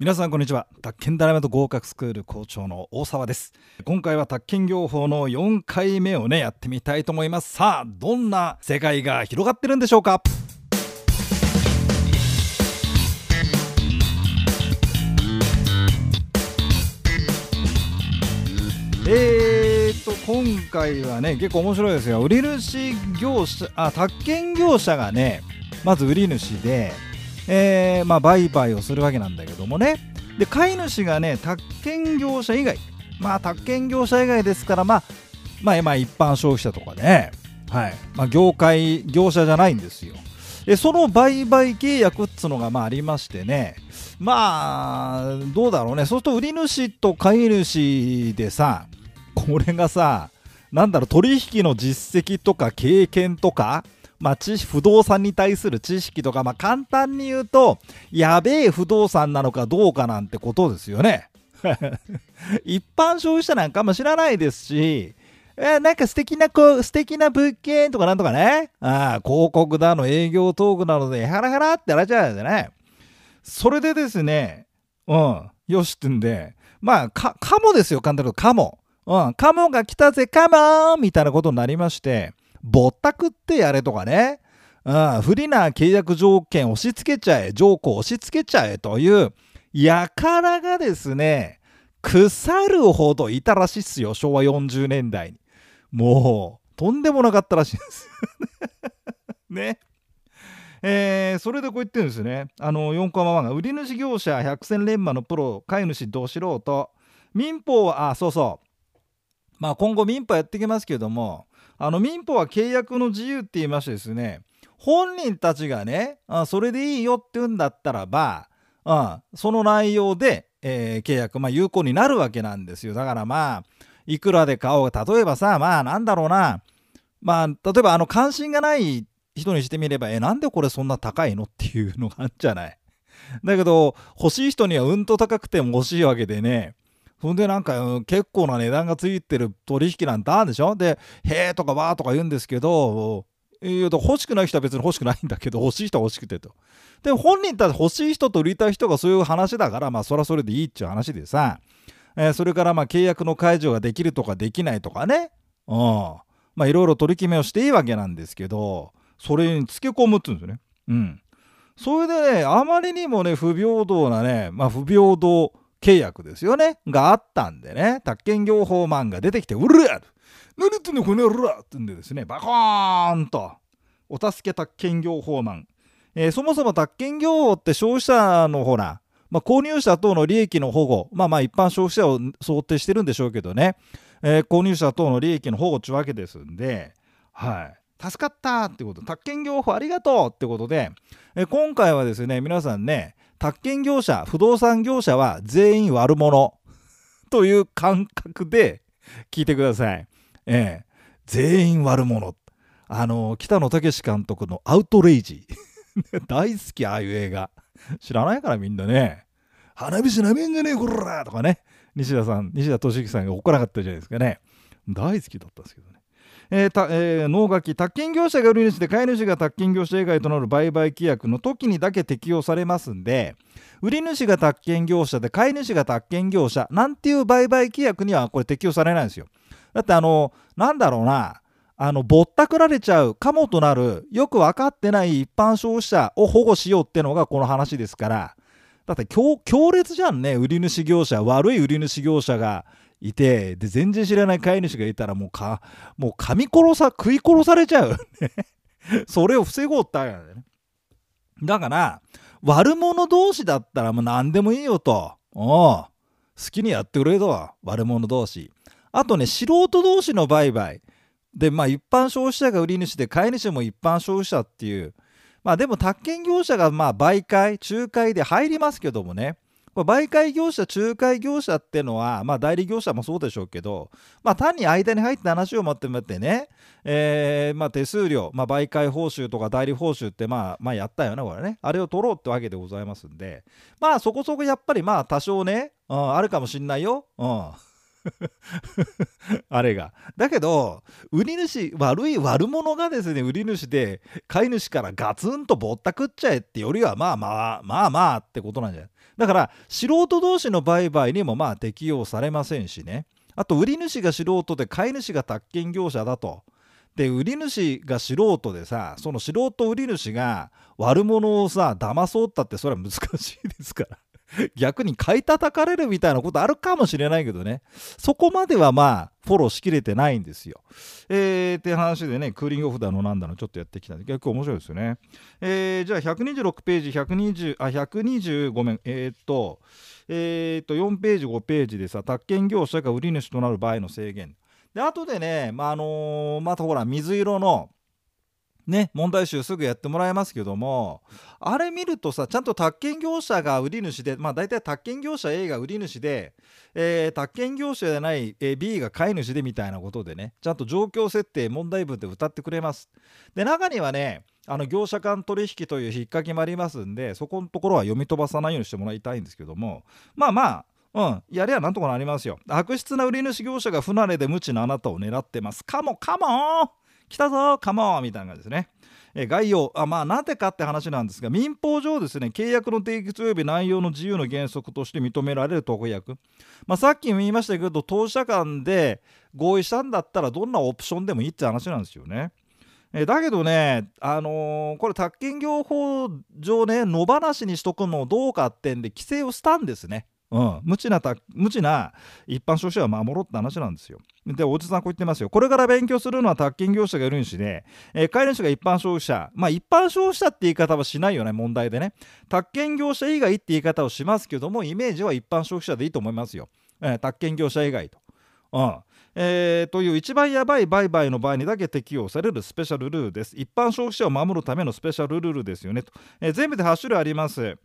皆さんこんにちは。宅建ダイナマイト合格スクール校長の大沢です。今回は宅建業法の4回目をねやってみたいと思います。さあどんな世界が広がってるんでしょうか？えーと今回はね結構面白いですよ。売り主業者あ宅建業者がねまず売り主でえー、まあ、売買をするわけなんだけどもね。で飼い主がね宅建業者以外。まあ宅建業者以外ですからまあまあ、まあ、一般消費者とかね。はい。まあ、業界業者じゃないんですよ。でその売買契約っつうのがまあありましてね。まあどうだろうね。そうすると売り主と買い主でさこれがさなんだろう取引の実績とか経験とかまあ、不動産に対する知識とか、まあ、簡単に言うと、やべえ不動産なのかどうかなんてことですよね。一般消費者なんかも知らないですし、えなんか素敵なこう、素敵な物件とかなんとかね、あ広告だの営業トークなので、ハラハラってやられちゃうんですよね。それでですね、うん、よしってんで、まあ、か、かもですよ、簡単に言うと、かも。うん、カモが来たぜ、カモみたいなことになりまして、ぼったくってやれとかね、うん、不利な契約条件押し付けちゃえ、条項押し付けちゃえという、やからがですね、腐るほどいたらしいっすよ、昭和40年代に。もう、とんでもなかったらしいです ね。えー、それでこう言ってるんですね。あの、4コマ漫画、売り主業者百戦錬磨のプロ、飼い主ど素人、民法は、あ、そうそう。まあ今後民法やっていきますけども、あの民法は契約の自由って言いましてですね本人たちがねあそれでいいよって言うんだったらば、うん、その内容で、えー、契約、まあ、有効になるわけなんですよ。だからまあいくらで買おう例えばさまあなんだろうな。まあ例えばあの関心がない人にしてみればえなんでこれそんな高いのっていうのがあるんじゃない。だけど欲しい人にはうんと高くても欲しいわけでね。そんでなんか結構な値段がついてる取引なんてあるんでしょ？で、へーとかわーとか言うんですけど、欲しくない人は別に欲しくないんだけど、欲しい人は欲しくてと。で、本人たち欲しい人と売りたい人がそういう話だから、まあそれはそれでいいっちゅう話でさ、えー、それからまあ契約の解除ができるとかできないとかね、うん。まあいろいろ取り決めをしていいわけなんですけど、それにつけ込むって言うんですよね。うん。それでね、あまりにもね、不平等なね、まあ不平等契約ですよね。があったんでね、宅建業法マンが出てきて、うるや何言ってんのこの野郎ってんでですね、バコーンと、お助け宅建業法マン。えー、そもそも宅建業法って消費者のほら、まあ、購入者等の利益の保護、まあまあ一般消費者を想定してるんでしょうけどね、えー、購入者等の利益の保護ってわけですんで、はい。助かったってこと、宅建業法ありがとうってことで、えー、今回はですね、皆さんね、宅建業者、不動産業者は全員悪者 という感覚で聞いてください。ええ、全員悪者。あの、北野武監督のアウトレイジ。大好き、ああいう映画。知らないからみんなね。花火師なめんじゃねえ、こらとかね。西田さん、西田敏行さんが怒らなかったじゃないですかね。大好きだったんですけどね。えーたえー、能書宅建業者が売り主で買い主が宅建業者以外となる売買規約の時にだけ適用されますんで売り主が宅建業者で買い主が宅建業者なんていう売買規約にはこれ適用されないんですよ。だってあのなんだろうなあのぼったくられちゃうかもとなるよく分かってない一般消費者を保護しようってのがこの話ですからだって強烈じゃんね売り主業者悪い売り主業者がいてで全然知らない飼い主がいたらもうかもう噛み殺さ食い殺されちゃう。それを防ごうってわけなんだよね。だから悪者同士だったらもう何でもいいよと。お好きにやってくれと。悪者同士。あとね素人同士の売買。でまあ一般消費者が売り主で飼い主も一般消費者っていう。まあでも宅建業者がまあ媒介仲介で入りますけどもね。媒介業者、仲介業者っていうのは、まあ、代理業者もそうでしょうけど、まあ、単に間に入って話を待ってもってね、えーまあ、手数料、まあ、媒介報酬とか代理報酬って、まあ、まあ、やったよね、これね。あれを取ろうってわけでございますんで、まあ、そこそこやっぱり、まあ、多少ね、うん、あるかもしんないよ。うん。あれが。だけど、売り主、悪い悪者がですね、売り主で、飼い主からガツンとぼったくっちゃえってよりは、まあまあ、まあまあってことなんじゃないだから素人同士の売買にもまあ適用されませんしね。あと売り主が素人で買い主が宅建業者だと。で売り主が素人でさその素人売り主が悪者をさ騙そうったってそれは難しいですから。逆に買い叩かれるみたいなことあるかもしれないけどねそこまではまあフォローしきれてないんですよ。えー、って話でねクーリングオフだのなんだのちょっとやってきたんで結構面白いですよね。えー、じゃあ126ページ120あ120ごめんえー、っとえー、っと4ページ5ページでさ宅建業者が売り主となる場合の制限で後でね、まああのー、またほら水色のね、問題集すぐやってもらいますけどもあれ見るとさちゃんと宅建業者が売り主でまあ大体宅建業者 A が売り主で、えー、宅建業者じゃない、え B が買い主でみたいなことでねちゃんと状況設定問題文で歌ってくれますで中にはねあの業者間取引という引っかけもありますんでそこのところは読み飛ばさないようにしてもらいたいんですけどもまあまあうん、やりゃなんとかなりますよ。悪質な売り主業者が不慣れで無知なあなたを狙ってます。かもかも来たぞカモンみたいな感じですね。え概要あまあなぜかって話なんですが民法上ですね契約の締結及び内容の自由の原則として認められる特約、まあ、さっきも言いましたけど当事者間で合意したんだったらどんなオプションでもいいって話なんですよね。えだけどね、あのー、これ宅建業法上ね野放しにしとくのどうかってんで規制をしたんですね。うん、無知なた無知な一般消費者は守ろうって話なんですよ。で、おじさんこう言ってますよ。これから勉強するのは宅建業者がいるんしで、えー、飼い主が一般消費者、まあ一般消費者って言い方はしないよね、問題でね。宅建業者以外って言い方をしますけども、イメージは一般消費者でいいと思いますよ。えー、宅建業者以外と。うんえー、という一番やばい売買の場合にだけ適用されるスペシャルルールです。一般消費者を守るためのスペシャルルールですよねと。えー、全部で8種類あります。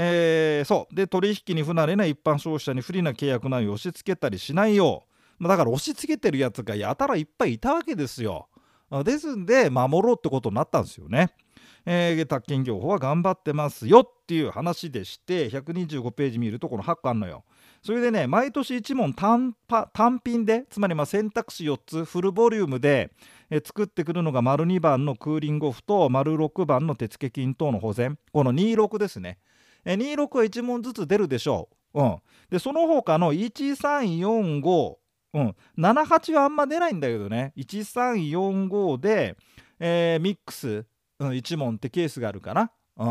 えー、そうで取引に不慣れな一般消費者に不利な契約内容を押し付けたりしないよう、まあ、だから押し付けてるやつがやたらいっぱいいたわけですよですんで守ろうってことになったんですよね。えー、宅建業法は頑張ってますよっていう話でして125ページ見るとこの8個あんのよ。それでね毎年1問単単品でつまりま選択肢4つフルボリュームで、えー、作ってくるのが丸2番のクーリングオフと丸6番の手付金等の保全この26ですね。え26は1問ずつ出るでしょう。うん、でその他の1345、うん、78はあんま出ないんだけどね。1345で、えー、ミックス、うん、1問ってケースがあるかな。うん、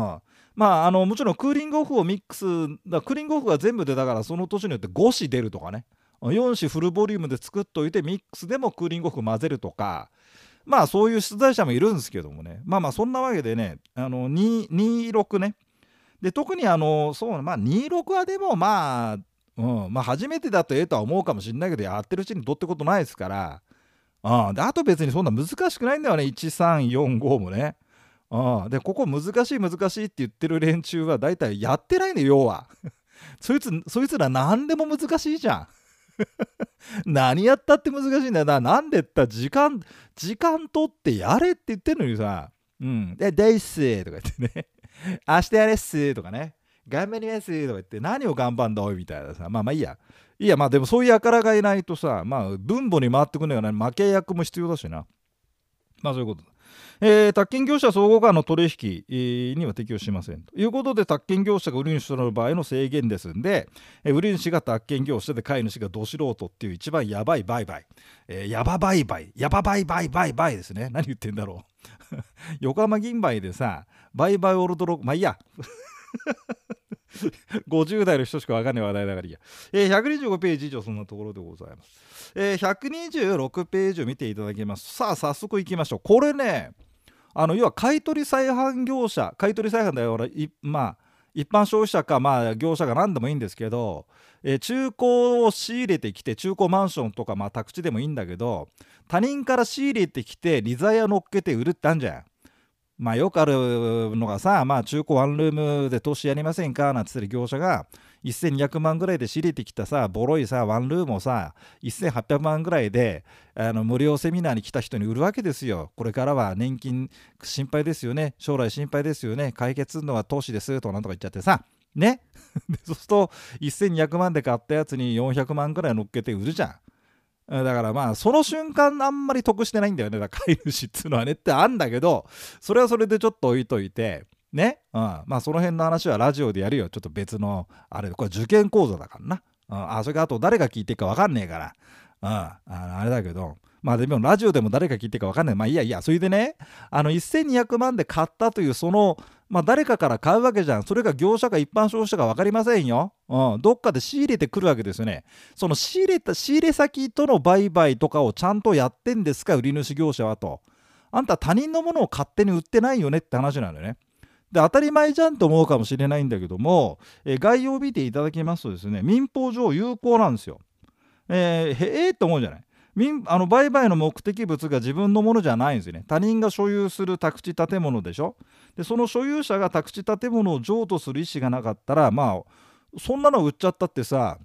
まああのもちろんクーリングオフをミックスだクーリングオフは全部でだからその年によって5子出るとかね。4子フルボリュームで作っといてミックスでもクーリングオフ混ぜるとか。まあそういう出題者もいるんですけどもね。まあまあそんなわけでねあの26ね。で特にあのそうまあ26はでもまあ、うんまあ、初めてだとええとは思うかもしれないけどやってるうちにどってことないですから、うん、であと別にそんな難しくないんだよね1345もね。うん、でここ難しい難しいって言ってる連中は大体やってないの要は。そいつそいつら何でも難しいじゃん。何やったって難しいんだよな。なんでった時間、時間取ってやれって言ってんのにさ、うん、で、デイスとか言ってね。明日やれっすとかね、頑張りますとか言って、何を頑張んだおいみたいなさ、まあまあいいや。いや、まあでもそういう輩がいないとさ、まあ分母に回ってくんのよね、負け役も必要だしな。まあそういうこと。だえー、宅建業者総合間の取引、えー、には適用しませんと。いうことで宅建業者が売り主となる場合の制限ですんで、えー、売り主が宅建業者で飼い主がど素人っていう一番やばい売買、えー、やば売買。やば売買売買ですね。何言ってんだろう。横浜銀杯でさ売買オールドロックまあいいや。50代の人しか分かんない話題だからいいや、えー、125ページ以上そんなところでございます、えー、126ページを見ていただきます。さあ早速いきましょう。これねあの要は買取再販業者買取再販だよ。いまあ一般消費者かまあ業者が何でもいいんですけど、えー、中古を仕入れてきて中古マンションとかまあ宅地でもいいんだけど他人から仕入れてきてリザヤ乗っけて売るってあるじゃん。まあよくあるのがさ、まあ中古ワンルームで投資やりませんかなんて言ってる業者が1200万ぐらいで仕入れてきたさ、ボロいさ、ワンルームをさ、1800万ぐらいであの無料セミナーに来た人に売るわけですよ。これからは年金心配ですよね。将来心配ですよね。解決するのは投資ですとなんとか言っちゃってさ。ね そうすると1200万で買ったやつに400万ぐらい乗っけて売るじゃん。だからまあその瞬間あんまり得してないんだよね。だから飼い主っつうのはねってあんだけどそれはそれでちょっと置いといてね、うん、まあその辺の話はラジオでやるよ。ちょっと別のあれこれ受験講座だからな、うん、あそれかあと誰が聞いてるか分かんねえから、うん、ああれだけど。まあでもラジオでも誰が聞いてるか分かんない。まあいやいや。それでねあの1200万で買ったというそのまあ誰かから買うわけじゃん。それが業者か一般消費者か分かりませんよ、うん、どっかで仕入れてくるわけですよね。その仕入れた仕入れ先との売買とかをちゃんとやってんですか売り主業者はと。あんた他人のものを勝手に売ってないよねって話なんだよね。で当たり前じゃんと思うかもしれないんだけども、えー、概要を見ていただきますとですね民法上有効なんですよ。えー、へえー、と思うじゃない。民あの売買の目的物が自分のものじゃないんですよね。他人が所有する宅地建物でしょ。でその所有者が宅地建物を譲渡する意思がなかったらまあそんなの売っちゃったってさ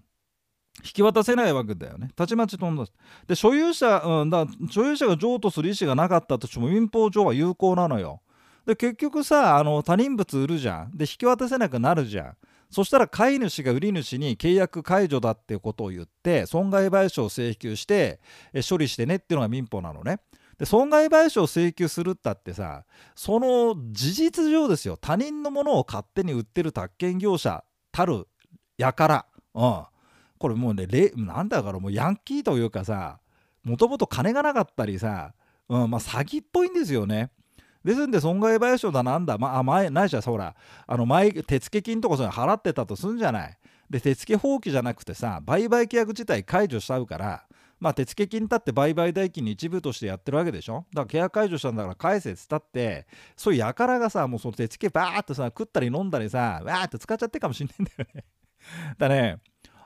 引き渡せないわけだよね。たちまち飛んだ。で所有者、うん、だ所有者が譲渡する意思がなかったとしても民法上は有効なのよ。で結局さあの他人物売るじゃんで引き渡せなくなるじゃんそしたら買い主が売り主に契約解除だってことを言って損害賠償を請求して処理してねっていうのが民法なのね。で損害賠償を請求するったってさその事実上ですよ他人のものを勝手に売ってる宅建業者たるやから、うん、これもうねなんだからもうヤンキーというかさもともと金がなかったりさ、うんまあ、詐欺っぽいんですよね。ですんで損害賠償だなんだ、まあ、前ないしはほらあの前手付金とかそういうの払ってたとすんじゃない。で手付放棄じゃなくてさ売買契約自体解除しちゃうからまあ手付金だって売買代金の一部としてやってるわけでしょ。だから契約解除したんだから返せっつったってそういう輩がさもうその手付バーってさ食ったり飲んだりさわーって使っちゃってるかもしんないんだよね。だね。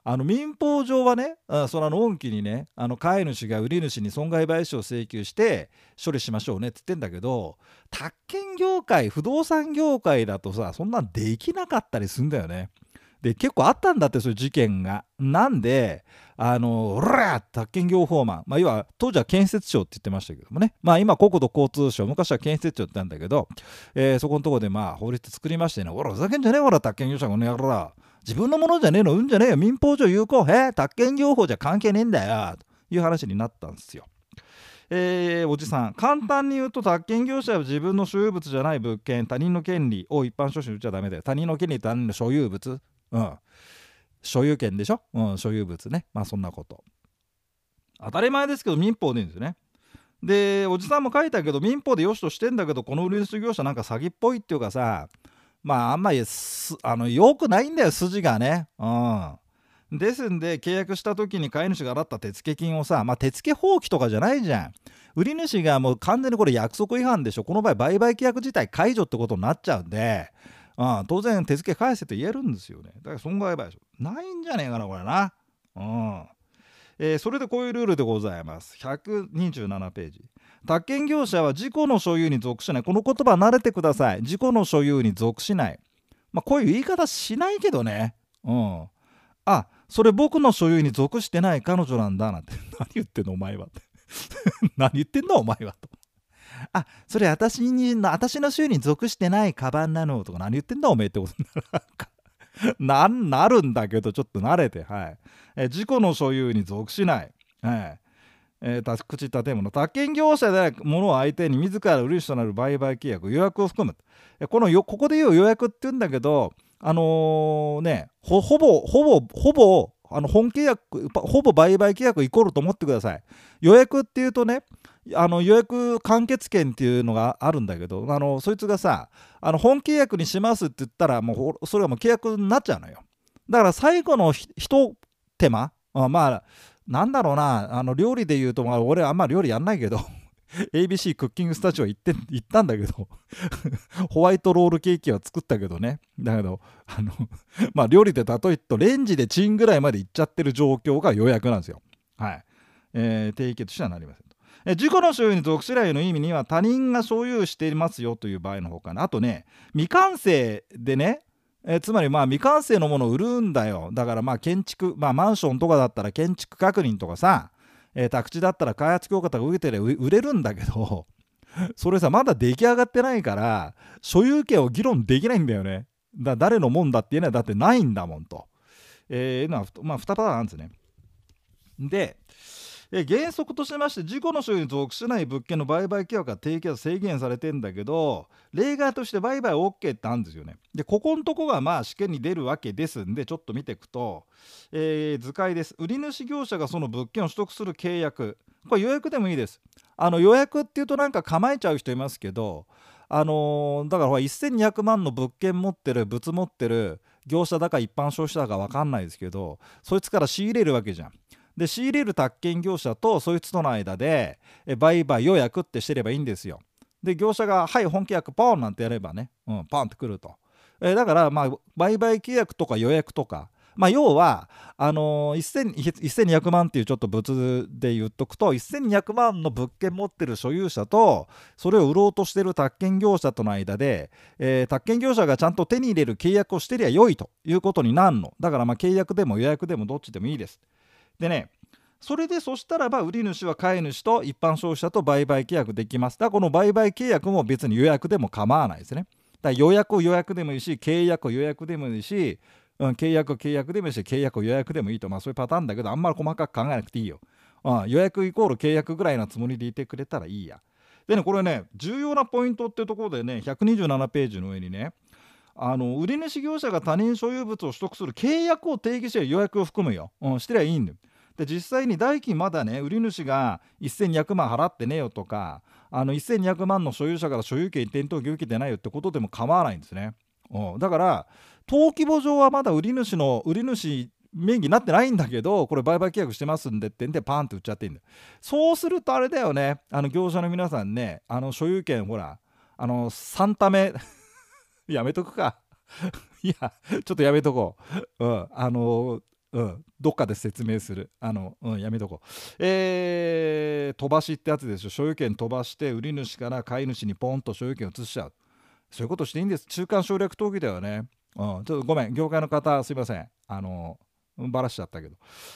あの民法上はね、そのの恩にね、あの飼い主が売り主に損害賠償を請求して処理しましょうねって言ってんだけど、宅建業界、不動産業界だとさ、そんなんできなかったりすんだよね。で、結構あったんだって、そういう事件が。なんで、あの、おら宅建業法マン。まあ、要は、当時は建設庁って言ってましたけどもね。まあ、今、国土交通省、昔は建設庁って言ったんだけど、えー、そこのとこで、まあ、法律作りましてね、おら、ふざけんじゃねえ、おら、宅建業者、この野郎。自分のものじゃねえのうんじゃねえよ民法上有効へ宅建業法じゃ関係ねえんだよという話になったんですよ。えー、おじさん簡単に言うと宅建業者は自分の所有物じゃない物件他人の権利を一般書士に売っちゃダメだよ他人の権利他人の所有物うん。所有権でしょ、うん、所有物ね。まあそんなこと。当たり前ですけど民法でいいんですね。でおじさんも書いたけど民法でよしとしてんだけどこの売り主業者なんか詐欺っぽいっていうかさまああんまりあの良くないんだよ筋がね。うん。ですんで契約した時に買い主が払った手付金をさ、まあ、手付放棄とかじゃないじゃん。売り主がもう完全にこれ約束違反でしょ。この場合売買契約自体解除ってことになっちゃうんで、うん、当然手付け返せと言えるんですよね。だから損害賠償ないんじゃねえかなこれな。うんえー、それでこういうルールでございます。127ページ。宅建業者は自己の所有に属しない。この言葉慣れてください。自己の所有に属しない。まあ、こういう言い方しないけどね。うん。あ、それ僕の所有に属してない彼女なんだなんて。何言ってんのお前は。何言ってんのお前はと。あ、それ私に、私の所有に属してないカバンなのとか何言ってんだおめえってことになる。な なるんだけど、ちょっと慣れて、はい。え自己の所有に属しない。はいえー、宅地建物宅建業者で物を相手に自ら売り主となる売買契約予約を含むこのよここで言う予約って言うんだけどあのー、ねほぼほぼほぼあの本契約ほぼ売買契約イコールと思ってください。予約っていうとねあの予約完結権っていうのがあるんだけどあのそいつがさあの本契約にしますって言ったらもうそれはもう契約になっちゃうのよ。だから最後のひと手間まあなんだろうなあの料理で言うと、まあ、俺あんまり料理やんないけど ABC クッキングスタジオ行って行ったんだけど ホワイトロールケーキは作ったけどね。だけどあのまあ料理で例えるとレンジでチンぐらいまで行っちゃってる状況が予約なんですよ。はい、えー、定義としてはなりませんえ自の所有に属しないの意味には他人が所有していますよという場合のほかねあとね未完成でねえつまりまあ未完成のものを売るんだよ。だからまあ建築まあマンションとかだったら建築確認とかさ、えー、宅地だったら開発許可とか受けてれ売れるんだけど それさまだ出来上がってないから所有権を議論できないんだよね。だ誰のもんだっていうのはだってないんだもんと、えー、のはまあ2パターンあるんですね。でえ原則としまして事故の所有に属しない物件の売買規約が提供制限されてんだけど例外として売買 OK ってあるんですよね。でここのとこがまあ試験に出るわけですんでちょっと見ていくと、えー、図解です。売り主業者がその物件を取得する契約これ予約でもいいです。あの予約っていうとなんか構えちゃう人いますけどあのー、だから1200万の物件持ってる物持ってる業者だか一般消費者だか分かんないですけどそいつから仕入れるわけじゃん。で仕入れる宅建業者とそいつとの間で売買予約ってしてればいいんですよ。で業者が「はい本契約ポン!」なんてやればね、うん、ポンってくると。えだからまあ売買契約とか予約とかまあ、要はあのー、1200万っていうちょっと物で言っとくと1200万の物件持ってる所有者とそれを売ろうとしてる宅建業者との間で、えー、宅建業者がちゃんと手に入れる契約をしてりゃ良いということになるのだからまあ契約でも予約でもどっちでもいいです。でねそれでそしたらば売り主は買い主と一般消費者と売買契約できます。だからこの売買契約も別に予約でも構わないですね。だ予約を予約でもいいし契約を予約でもいいし、うん、契約を契約でもいいし契約を予約でもいいとまあそういうパターンだけどあんまり細かく考えなくていいよ。うん、予約イコール契約ぐらいのつもりでいてくれたらいいや。でねこれね重要なポイントっていうところでね127ページの上にねあの売り主業者が他人所有物を取得する契約を定義して予約を含むよ、うん、してりゃいいんだよ。で実際に代金まだね売り主が1200万払ってねえよとかあの1200万の所有者から所有権転登記受けてないよってことでも構わないんですね。うん、だから登記簿上はまだ売り主の売り主名義になってないんだけどこれ売買契約してますんでってんでパンって売っちゃっていいんだそうするとあれだよねあの業者の皆さんねあの所有権ほらあの3ため やめとくか。いやちょっとやめとこう。うん。あのうん、どっかで説明する。あの、うん、やめとこ。えー、飛ばしってやつでしょ。所有権飛ばして、売り主から買い主にポンと所有権移しちゃう。そういうことしていいんです。中間省略討議だよね。うん、ちょっとごめん、業界の方、すいません。あの、ばらしちゃったけど、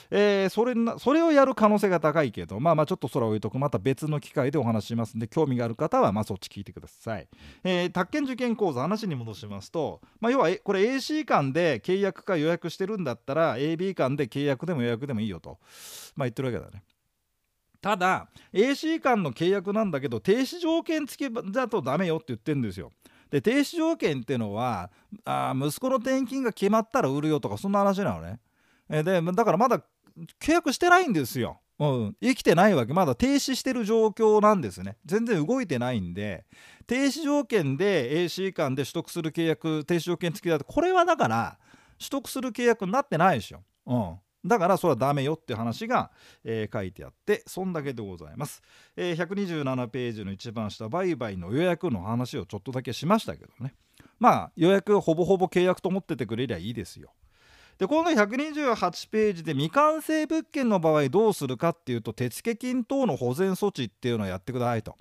えー、それなそれをやる可能性が高いけどまあまあちょっとそれは置いとく。また別の機会でお話しますんで興味がある方はまあそっち聞いてください、えー、宅建受験講座話に戻しますと、まあ、要はこれ AC 間で契約か予約してるんだったら AB 間で契約でも予約でもいいよと、まあ、言ってるわけだね。ただ AC 間の契約なんだけど停止条件付きだとダメよって言ってるんですよ。で停止条件っていうのはあ息子の転勤が決まったら売るよとかそんな話なのね。でだからまだ契約してないんですよ。うん、生きてないわけ。まだ停止してる状況なんですね。全然動いてないんで。停止条件で AC 間で取得する契約停止条件付きだとこれはだから取得する契約になってないでしょ、うん、だからそれはダメよって話が、えー、書いてあってそんだけでございます、えー、127ページの一番下売買の予約の話をちょっとだけしましたけどね。まあ予約ほぼほぼ契約と思っててくれりゃいいですよ。で今回128ページで未完成物件の場合どうするかっていうと手付金等の保全措置っていうのをやってくださいと。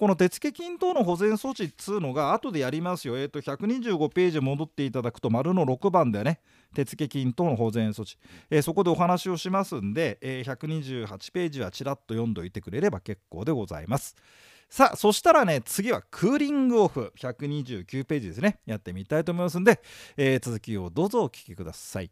この手付金等の保全措置っつうのが後でやりますよ。えっ、ー、と125ページ戻っていただくと丸の6番だよね。手付金等の保全措置、えー、そこでお話をしますんで、えー、128ページはちらっと読んどいてくれれば結構でございます。さあそしたらね次はクーリングオフ129ページですねやってみたいと思いますんで、えー、続きをどうぞお聞きください。